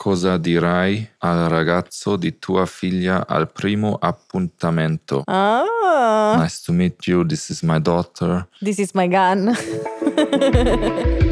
cosa dirai al ragazzo di tua figlia al primo appuntamento? Ah, Nice to meet you. This is my daughter. this is my gun.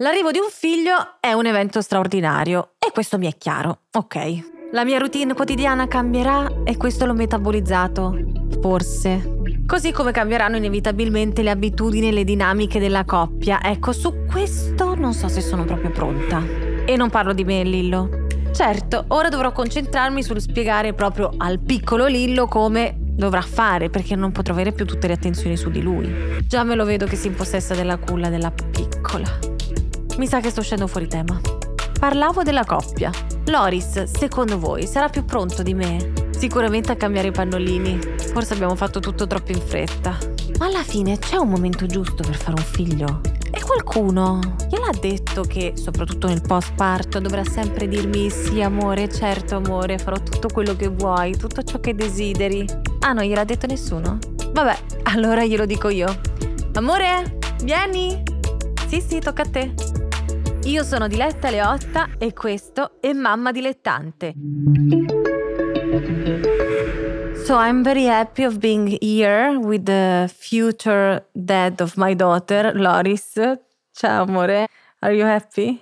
L'arrivo di un figlio è un evento straordinario e questo mi è chiaro, ok. La mia routine quotidiana cambierà e questo l'ho metabolizzato, forse. Così come cambieranno inevitabilmente le abitudini e le dinamiche della coppia. Ecco, su questo non so se sono proprio pronta. E non parlo di me, Lillo. Certo, ora dovrò concentrarmi sul spiegare proprio al piccolo Lillo come dovrà fare, perché non potrò avere più tutte le attenzioni su di lui. Già me lo vedo che si impossessa della culla della piccola. Mi sa che sto uscendo fuori tema. Parlavo della coppia. Loris, secondo voi, sarà più pronto di me? Sicuramente a cambiare i pannolini. Forse abbiamo fatto tutto troppo in fretta. Ma alla fine c'è un momento giusto per fare un figlio. E qualcuno gliel'ha detto che, soprattutto nel post parto, dovrà sempre dirmi sì amore, certo amore, farò tutto quello che vuoi, tutto ciò che desideri. Ah, non gliel'ha detto nessuno? Vabbè, allora glielo dico io. Amore, vieni! Sì, sì, tocca a te. Io sono Diletta Leotta e questo è Mamma Dilettante. So I'm very happy of being here with the future dad of my daughter, Loris. Ciao amore, are you happy?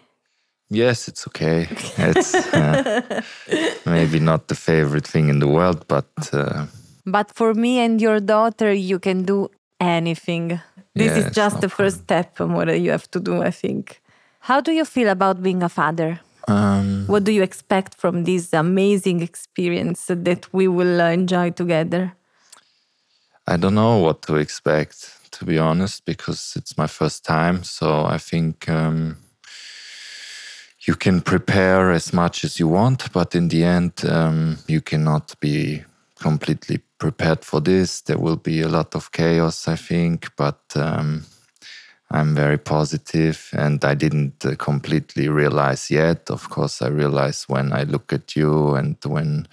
Yes, it's okay. It's uh, maybe not the favorite thing in the world, but uh, But for me and your daughter, you can do anything. This is Yes, just no the first step, amore, you have to do, I think. How do you feel about being a father? um, What do you expect from this amazing experience that we will uh, enjoy together? I don't know what to expect, to be honest, because it's my first time. So I think um, you can prepare as much as you want, but in the end, um, you cannot be completely prepared for this. There will be a lot of chaos, I think, but um, I'm very positive and I didn't uh, completely realize yet. Of course, I realize when I look at you and when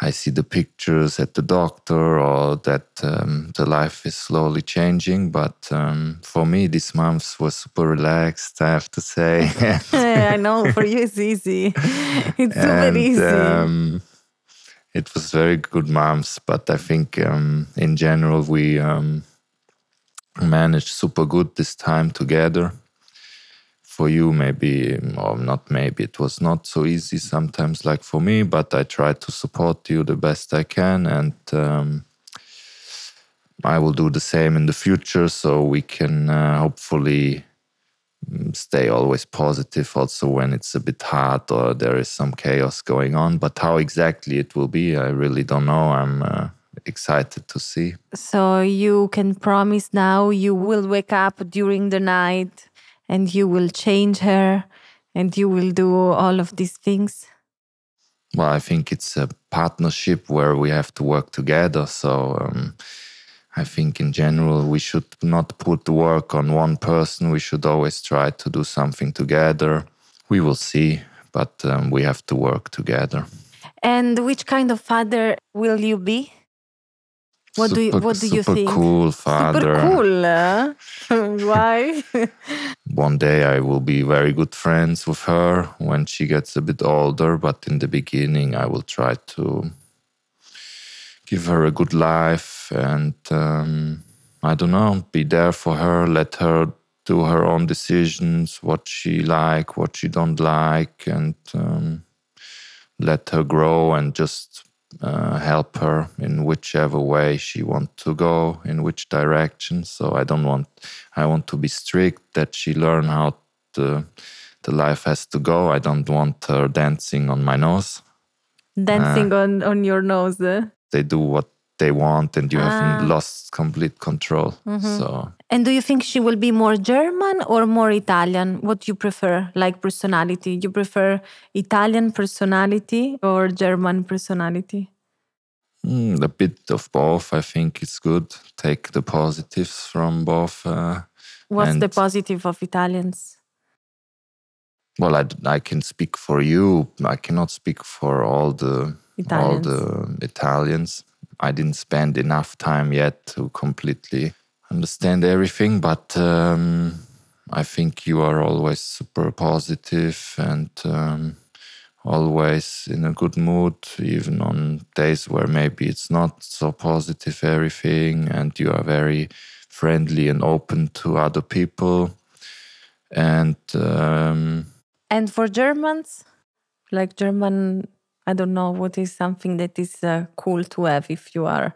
I see the pictures at the doctor or that um, the life is slowly changing. But um, for me, these months were super relaxed, I have to say. I know, for you it's easy. It's super and easy. um, it was very good months, but I think um, in general we um, managed super good this time together. For you, maybe, or not maybe, it was not so easy sometimes, like for me, but I try to support you the best I can, and um, I will do the same in the future so we can uh, hopefully mm, stay always positive also when it's a bit hard or there is some chaos going on but how exactly it will be i really don't know i'm uh, excited to see. So you can promise now you will wake up during the night and you will change her and you will do all of these things. well i think it's a partnership where we have to work together. So um, i think in general we should not put the work on one person. We should always try to do something together. We will see but um, we have to work together. And which kind of father will you be? What do you what do you super think? cool father Super cool. huh? Why? one day I will be very good friends with her when she gets a bit older, but in the beginning, I will try to give her a good life and um, I don't know, be there for her, let her do her own decisions, what she like, what she don't like, and um, let her grow and just uh, help her in whichever way she want to go, in which direction. So I don't want, I want to be strict that she learn how the the life has to go. I don't want her dancing on my nose. Dancing on, on your nose. eh? They do what they want, and you Ah. have lost complete control. So And do you think she will be more German or more Italian? What do you prefer, like personality? You prefer Italian personality or German personality? mm, a bit of both. I think it's good. Take the positives from both. Uh, What's the positive of Italians? well, I, I can speak for you. I cannot speak for all the all the Italians. I didn't spend enough time yet to completely understand everything, but um, I think you are always super positive and um, always in a good mood, even on days where maybe it's not so positive, everything, and you are very friendly and open to other people. And um, And for Germans, like German, I don't know what is something that is uh, cool to have if you are.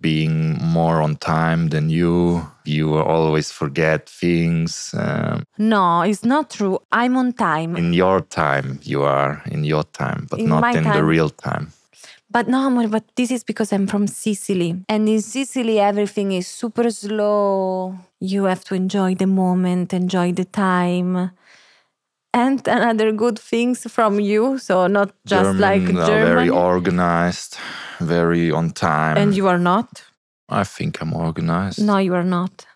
Being more on time than you, you always forget things. Um, No, it's not true. I'm on time. in your time, you are in your time, but In not in the real time. But no, amore, but this is because I'm from Sicily. And in Sicily, everything is super slow. You have to enjoy the moment, enjoy the time. And another good things from you. So not just like uh, German are very organized, very on time. and you are not? I think I'm organized. No, you are not.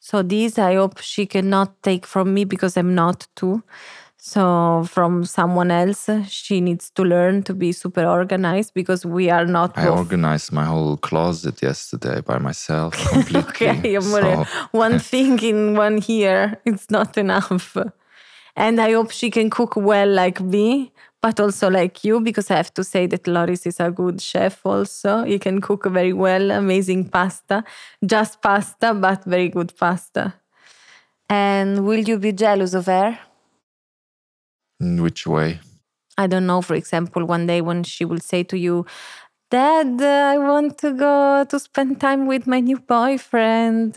So this I hope she cannot take from me because I'm not too. So from someone else, she needs to learn to be super organized because we are not I both. organized my whole closet yesterday by myself completely. okay. So, one thing in one year, it's not enough. And I hope she can cook well like me, but also like you, because I have to say that Loris is a good chef also. He can cook very well, amazing pasta. Just pasta, but very good pasta. And will you be jealous of her? in which way? I don't know, for example, one day when she will say to you, Dad, I want to go to spend time with my new boyfriend.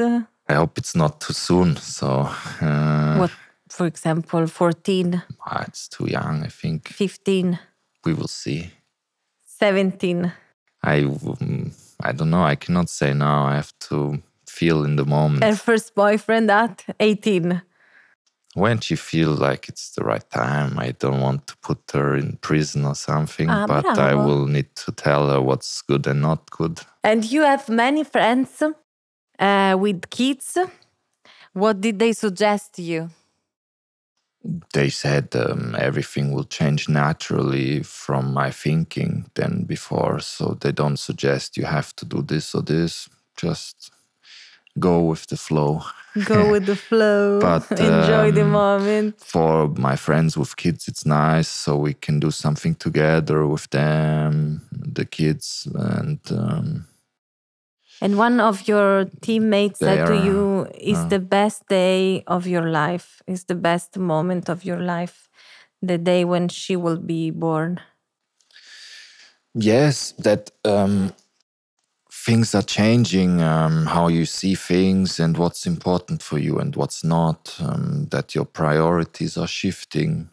I hope it's not too soon. So uh, What, for example, 14, ah, it's too young. I think 15, we will see. 17. I I don't know. I cannot say now. I have to feel in the moment Her first boyfriend at 18. when she feel like it's the right time. I don't want to put her in prison or something, Ah, but I will need to tell her what's good and not good. And you have many friends uh, with kids. What did they suggest to you? They said um, everything will change naturally from my thinking than before, so they don't suggest you have to do this or this. Just go with the flow. Go with the flow, But, enjoy the um, moment. for my friends with kids it's nice so we can do something together with them the kids and um, And one of your teammates said to you, is uh, the best day of your life, is the best moment of your life, the day when she will be born. yes that um, things are changing um, how you see things and what's important for you and what's not um, that your priorities are shifting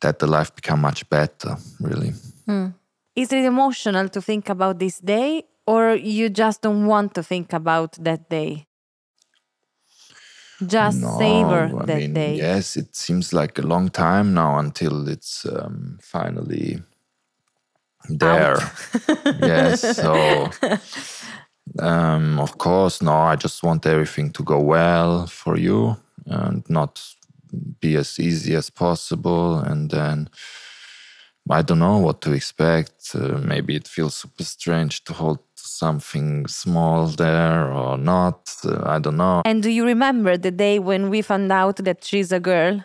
that the life become much better really. Is it emotional to think about this day, or you just don't want to think about that day? Just savor I that mean, day. Yes, it seems like a long time now until it's um, finally there. yes, so um, of course, no, I just want everything to go well for you and not be as easy as possible. And then I don't know what to expect. Uh, maybe it feels super strange to hold something small there or not. Uh, I don't know. And do you remember the day when we found out that she's a girl?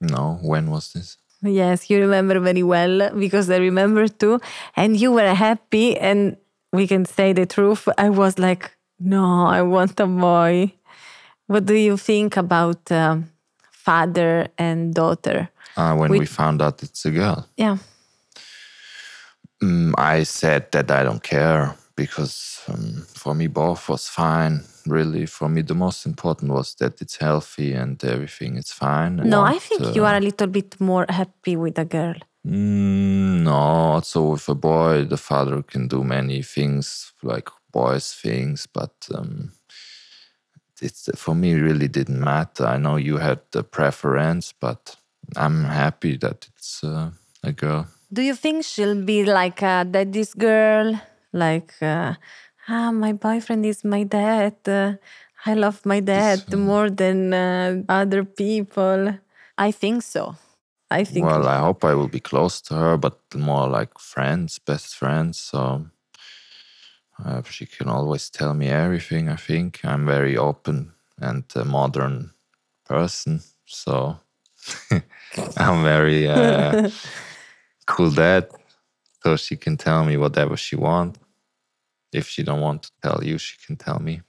No, when was this? Yes, you remember very well because I remember too. And you were happy, and we can say the truth. I was like, no, I want a boy. What do you think about um, father and daughter? Uh, when We- we found out it's a girl. Yeah. Mm, I said that I don't care because um, for me both was fine. Really, for me the most important was that it's healthy and everything is fine. No, I not, think you uh, are a little bit more happy with a girl. Mm, no, also with a boy, the father can do many things like boys things, but um, it's for me really didn't matter. I know you had the preference, but I'm happy that it's uh, a girl. Do you think she'll be like a daddy's girl? Like, uh, ah, my boyfriend is my dad. Uh, I love my dad more than uh, other people. I think so. I think. Well, I hope I will be close to her, but more like friends, best friends. So Uh, she can always tell me everything. I think I'm very open and a modern person, so I'm very uh, cool dad. So she can tell me whatever she wants. If she don't want to tell you, she can tell me.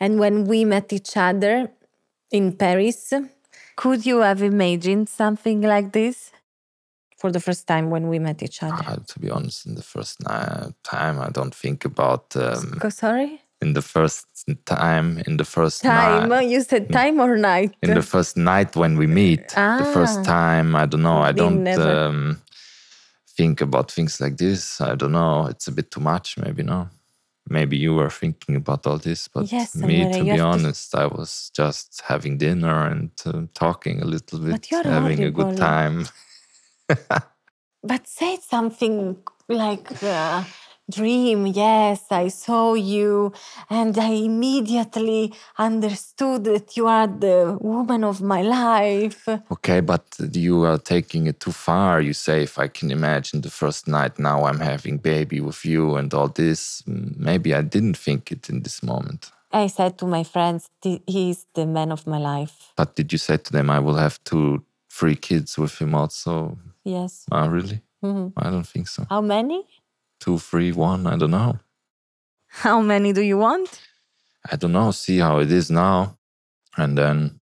And when we met each other in Paris, could you have imagined something like this? For the first time when we met each other. Uh, to be honest, in the first time, I don't think about. Um, sorry? in the first time, in the first Time. night, You said time or night? in the first night when we meet, the first Ah. time, I don't know. I don't um, think about things like this. I don't know. It's a bit too much, maybe. No, maybe you were thinking about all this, but Yes, me, to be have to- honest, I was just having dinner and uh, talking a little bit, having a good time. But say something like uh, dream. Yes, I saw you, and I immediately understood that you are the woman of my life. Okay, but you are taking it too far. You say, if I can imagine the first night, now I'm having baby with you and all this. Mm, Maybe I didn't think it in this moment. I said to my friends, "Th- he's the man of my life. But did you say to them, I will have two, three kids with him also? Yes. Ah, really? Mhm. I don't think so. How many? Two, three, one, I don't know. How many do you want? I don't know. See how it is now. And then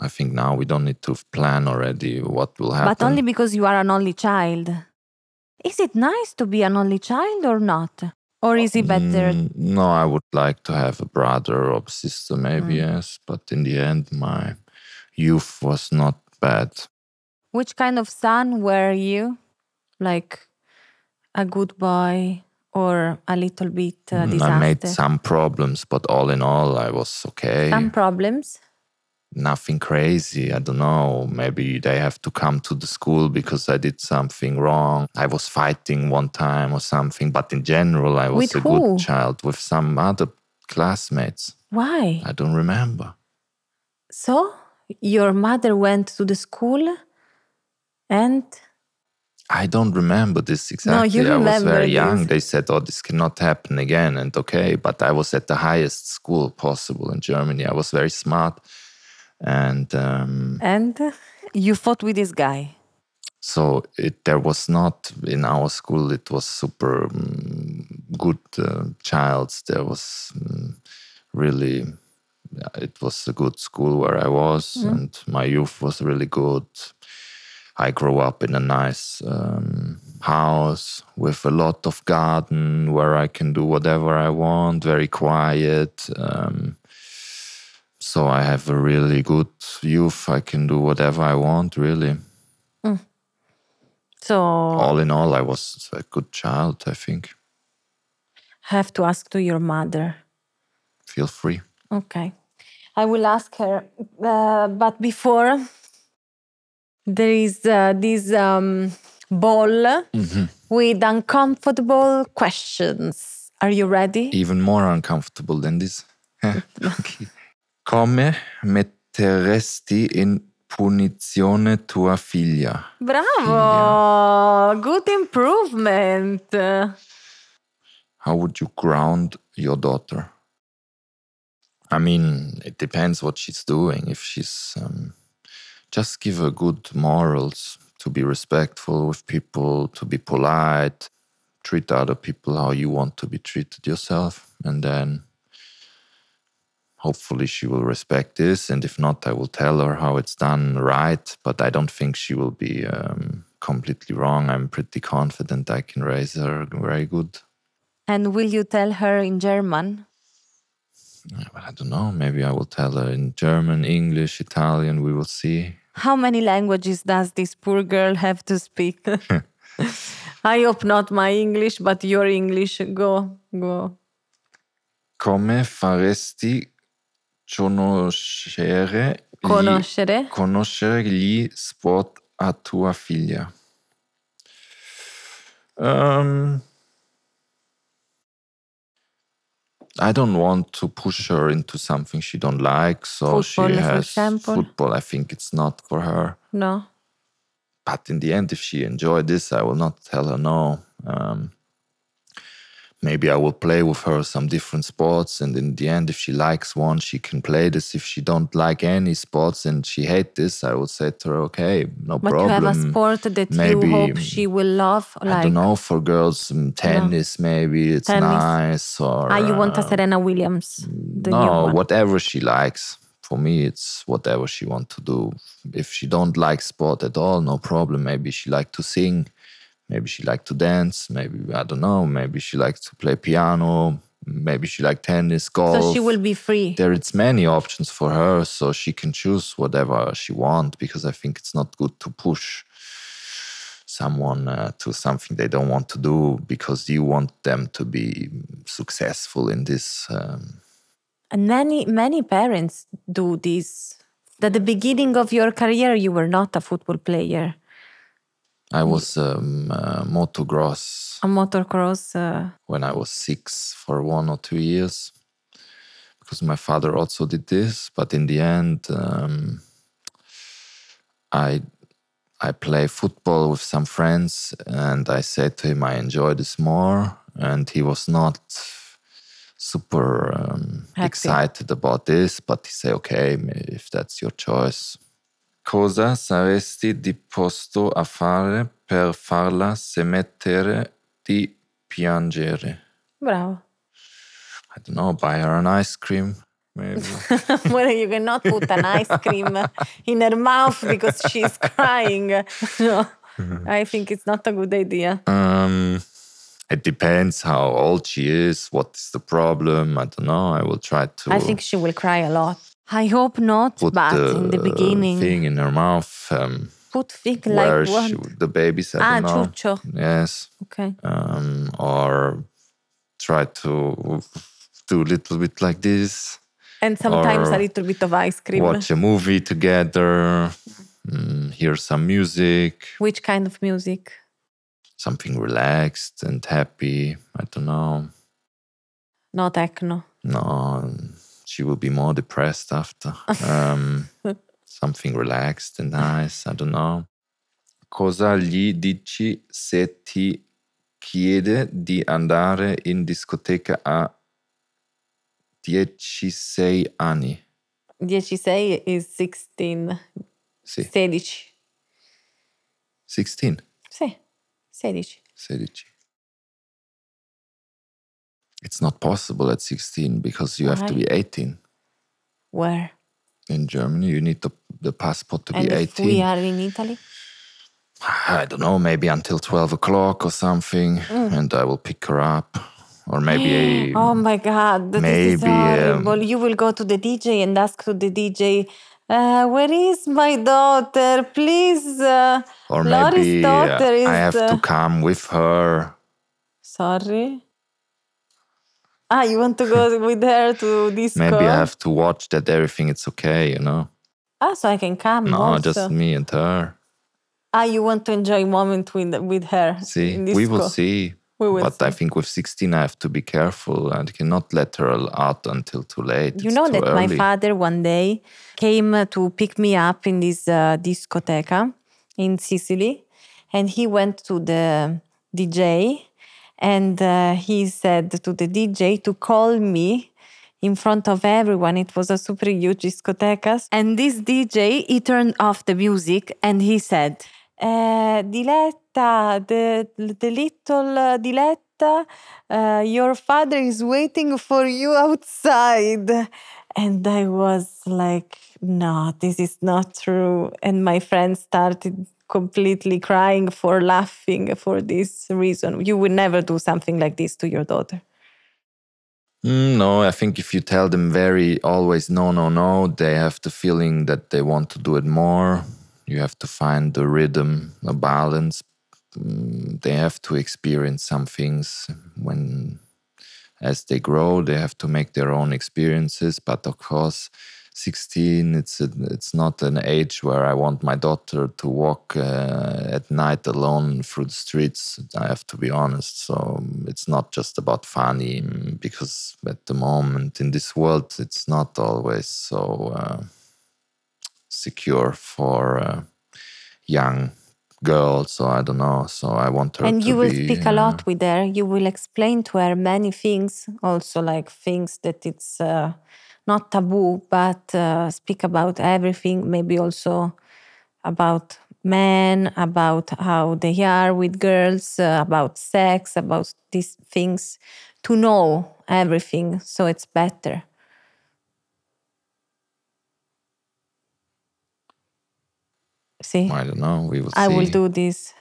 I think now we don't need to plan already what will happen. But only because you are an only child. Is it nice to be an only child or not? Or is it better? Mm, no, I would like to have a brother or sister, maybe, Mm. yes. But in the end, my youth was not bad. Which kind of son were you? Like a good boy or a little bit uh, Mm, disaster? I made some problems, but all in all, I was okay. Some problems. Nothing crazy. I don't know. Maybe they have to come to the school because I did something wrong. I was fighting one time or something. But in general, I was With a who? good child with some other classmates. Why? I don't remember. So your mother went to the school and I don't remember this exactly. you I was very young. this. They said, "Oh, this cannot happen again." And okay, but I was at the highest school possible in Germany. I was very smart, and um, and you fought with this guy. so it there was not in our school. It was super um, good uh, childs. There was um, really. It was a good school where I was, and my youth was really good. I grew up in a nice um, house with a lot of garden where I can do whatever I want, very quiet. Um, so I have a really good youth. I can do whatever I want, really. So All in all, I was a good child, I think. have to ask to your mother. Feel free. Okay. I will ask her. Uh, but before, there is uh, this um, ball with uncomfortable questions. Are you ready? Even more uncomfortable than this. okay. Come metteresti in punizione tua figlia? Bravo! Good improvement. How would you ground your daughter? I mean, it depends what she's doing. If she's um, just give her good morals to be respectful with people, to be polite, treat other people how you want to be treated yourself, and then hopefully she will respect this. And if not, I will tell her how it's done right. But I don't think she will be um, completely wrong. I'm pretty confident I can raise her very good. And will you tell her in German? I don't know. Maybe I will tell her in German, English, Italian. We will see. How many languages does this poor girl have to speak? I hope not my English, but your English. Go, go. Come faresti conoscere gli, Conoscere. conoscere gli sport a tua figlia? Um, I don't want to push her into something she don't like. So Football, she has football. I think it's not for her. No. but in the end, if she enjoyed this, I will not tell her no. Um, maybe I will play with her some different sports, and in the end, if she likes one, she can play this. If she don't like any sports and she hate this, I will say to her, okay, no But problem. you have a sport that Maybe, you hope she will love, like, I don't know for girls, um, tennis maybe it's Tennis. nice or ah, you want a uh, Serena Williams, the no, whatever she likes. For me, it's whatever she want to do. If she don't like sport at all, no problem. Maybe she like to sing, maybe she like to dance, maybe I don't know. Maybe she likes to play piano, maybe she like tennis, golf. So she will be free. There, it's many options for her, so she can choose whatever she want. Because I think it's not good to push someone uh, to something they don't want to do because you want them to be successful in this. Um, And many, many parents do this. At the beginning of your career, you were not a football player. I was um, uh, motocross A motocross. Uh, when I was six for one or two years because my father also did this. But in the end, um, I I play football with some friends, and I said to him I enjoy this more, and he was not super um, excited about this. But he said, okay, if that's your choice. Cosa saresti disposto a fare per farla smettere di piangere? bravo. I don't know, buy her an ice cream, maybe. well, you cannot put an ice cream in her mouth because she's crying. No, I think it's not a good idea. um, it depends how old she is, what is the problem. I don't know. I will try to I think she will cry a lot. I hope not, put but the in the beginning, thing in her mouth um, put thing where like what? she, the baby's. I Ah, chucho. Yes. Okay. Um, or try to do a little bit like this. And sometimes a little bit of ice cream. watch a movie together, mm, hear some music, Which kind of music? something relaxed and happy. I don't know. No techno. No, she will be more depressed after. Um, something relaxed and nice. I don't know. Cosa gli dici se ti chiede di andare in discoteca a 16 anni? 16 is 16. Sì, 16. 16. Sì, 16. 16. It's not possible at 16 because you have to be 18. Where? In Germany, you need the, the passport to and be if 18. we are in Italy? I don't know, maybe until 12 o'clock or something, and I will pick her up. Or maybe Oh my God, this is maybe, um, horrible. you will go to the DJ and ask to the DJ, uh, where is my daughter? Please. Uh, or maybe uh, daughter is. I have uh, to come with her. Sorry. Ah, you want to go with her to this? Maybe I have to watch that everything is okay, you know? Ah, so I can come No, also. just me and her. Ah, you want to enjoy moment with with her? See, we will see. We will but I think with 16, I have to be careful and cannot let her out until too late. You It's know that my father one day came to pick me up in this uh, discoteca in Sicily, and he went to the DJ, and uh, he said to the DJ to call me in front of everyone. It was a super huge discoteca, and this DJ he turned off the music and he said, uh, "Diletta, the the little uh, Diletta." uh, your father is waiting for you outside. And I was like, no, this is not true. And my friends started completely crying for laughing for this reason. You would never do something like this to your daughter. Mm, no, I think if you tell them very always no, no, no, they have the feeling that they want to do it more. You have to find the rhythm, a balance. Mm, they have to experience some things when, as they grow, they have to make their own experiences. But of course, 16, it's a, it's not an age where I want my daughter to walk uh, at night alone through the streets. I have to be honest. So it's not just about funny mm, because at the moment in this world, it's not always so uh, secure for uh, young girl, so I don't know. So I want her and you will be, speak a uh, lot with her. You will explain to her many things, also like things that it's uh, not taboo, but uh, speak about everything. Maybe also about men, about how they are with girls, uh, about sex, about these things. To know everything, so it's better. See, I don't know. We will I see. will do this.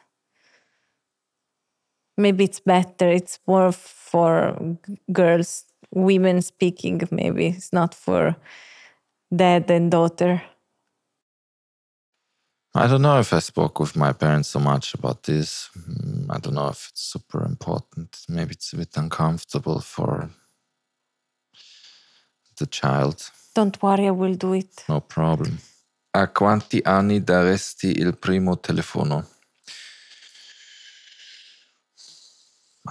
Maybe it's better. It's more for girls, women speaking. Maybe it's not for dad and daughter. I don't know if I spoke with my parents so much about this. Mm, I don't know if it's super important. Maybe it's a bit uncomfortable for the child. Don't worry, I will do it. No problem. A quanti anni daresti il primo telefono?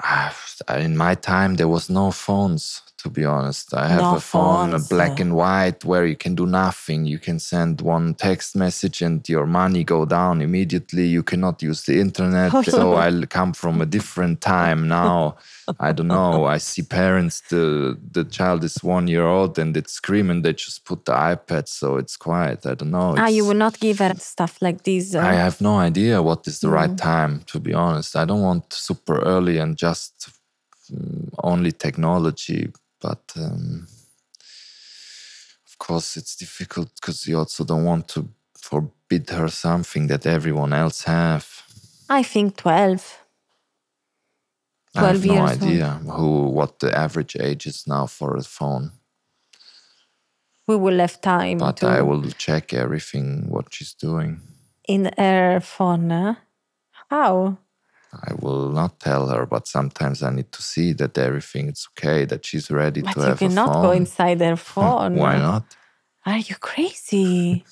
Ah, In my time, there was no phones. To be honest, I have No a phone, a black and white, where you can do nothing. You can send one text message and your money go down immediately. You cannot use the internet. so I'll come from a different time now. I don't know. I see parents. The the child is one year old and it's screaming. They just put the iPad, so it's quiet. I don't know. Ah, you will not give her stuff like this. uh, I have no idea what is the right time, to be honest. I don't want super early and just mm, only technology, but um, of course it's difficult because you also don't want to forbid her something that everyone else have. I think 12. I have no years old. idea who what the average age is now for a phone, We will have time but I will check everything what she's doing. in her phone. huh? How? I will not tell her, but sometimes I need to see that everything is okay, that she's ready But to have a phone. you cannot go inside her phone. Why not? Are you crazy?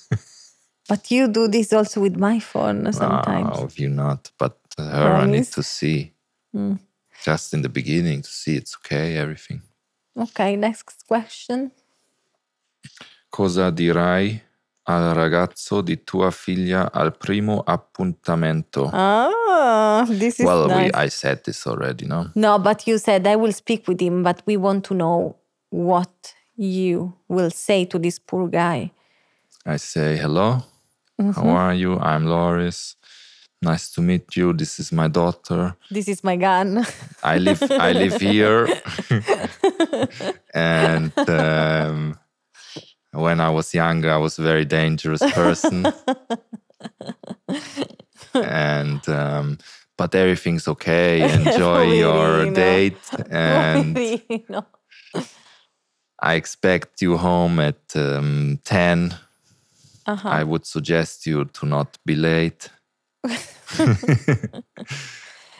but you do this also with my phone sometimes. No, you not. But her, I need to see. Mm. Just in the beginning to see it's okay, everything. Okay, next question. Cosa dirai al ragazzo di tua figlia al primo appuntamento? Ah, this is well, nice. we, I said this already, no? no, but you said I will speak with him, but we want to know what you will say to this poor guy. I say, hello, Mm-hmm. how are you? I'm Loris. Nice to meet you. This is my daughter. This is my gun. I live I live here. and um, when I was younger, I was a very dangerous person. and um, but everything's okay. Enjoy your date, and I expect you home at um, ten. Uh-huh. I would suggest you to not be late.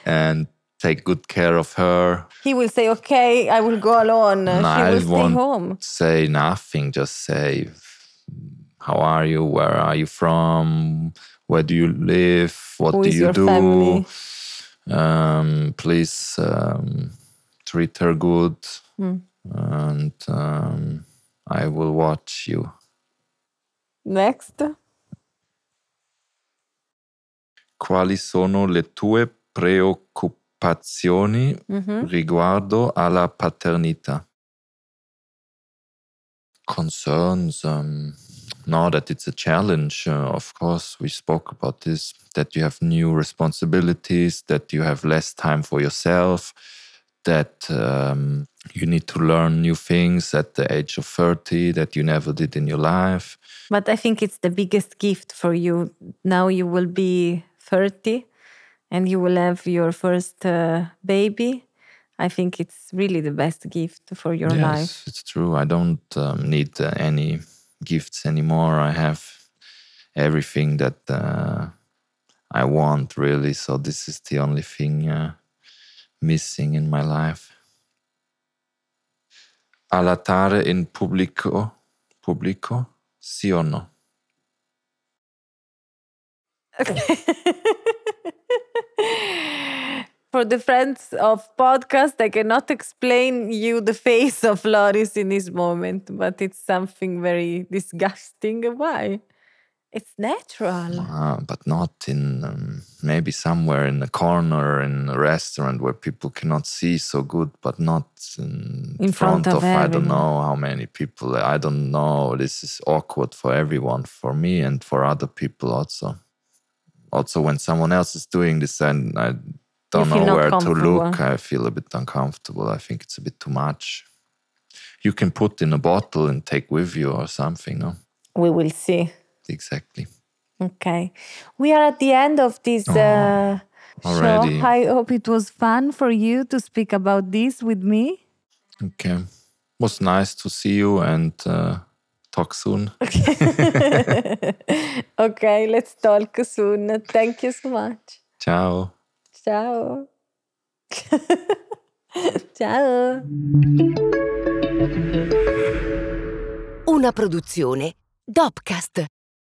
and take good care of her. He will say, "Okay, I will go alone." No, she I will stay home. say nothing. Just say, "How are you? Where are you from? Where do you live? What Who do you do? Um, please um, treat her good, Hmm. and um, I will watch you." Next. Quali sono le tue preoccupazioni Mhm. riguardo alla paternità? Concerns, um, no, that it's a challenge. Uh, of course, we spoke about this that you have new responsibilities, that you have less time for yourself, that um, you need to learn new things at the age of 30 that you never did in your life. But I think it's the biggest gift for you. Now you will be 30 and you will have your first uh, baby. I think it's really the best gift for your yes, life. Yes, it's true. I don't um, need uh, any gifts anymore. I have everything that uh, I want, really. So this is the only thing uh, missing in my life. All'altare in pubblico, pubblico, sì o no? For the friends of podcast, I cannot explain you the face of Loris in this moment, but it's something very disgusting. Why? It's natural. Ah, but not in um, maybe somewhere in a corner in a restaurant where people cannot see so good, but not in, In front of I don't know how many people. I don't know. This is awkward for everyone, for me and for other people also. Also, when someone else is doing this and I don't know where to look, I feel a bit uncomfortable. I think it's a bit too much. You can put in a bottle and take with you or something, no? We will see. Exactly. Okay. We are at the end of this uh, already. show. I hope it was fun for you to speak about this with me. Okay. It was nice to see you and uh, talk soon. okay, let's talk soon. Thank you so much. Ciao. Ciao. Ciao. Una produzione Dopcast.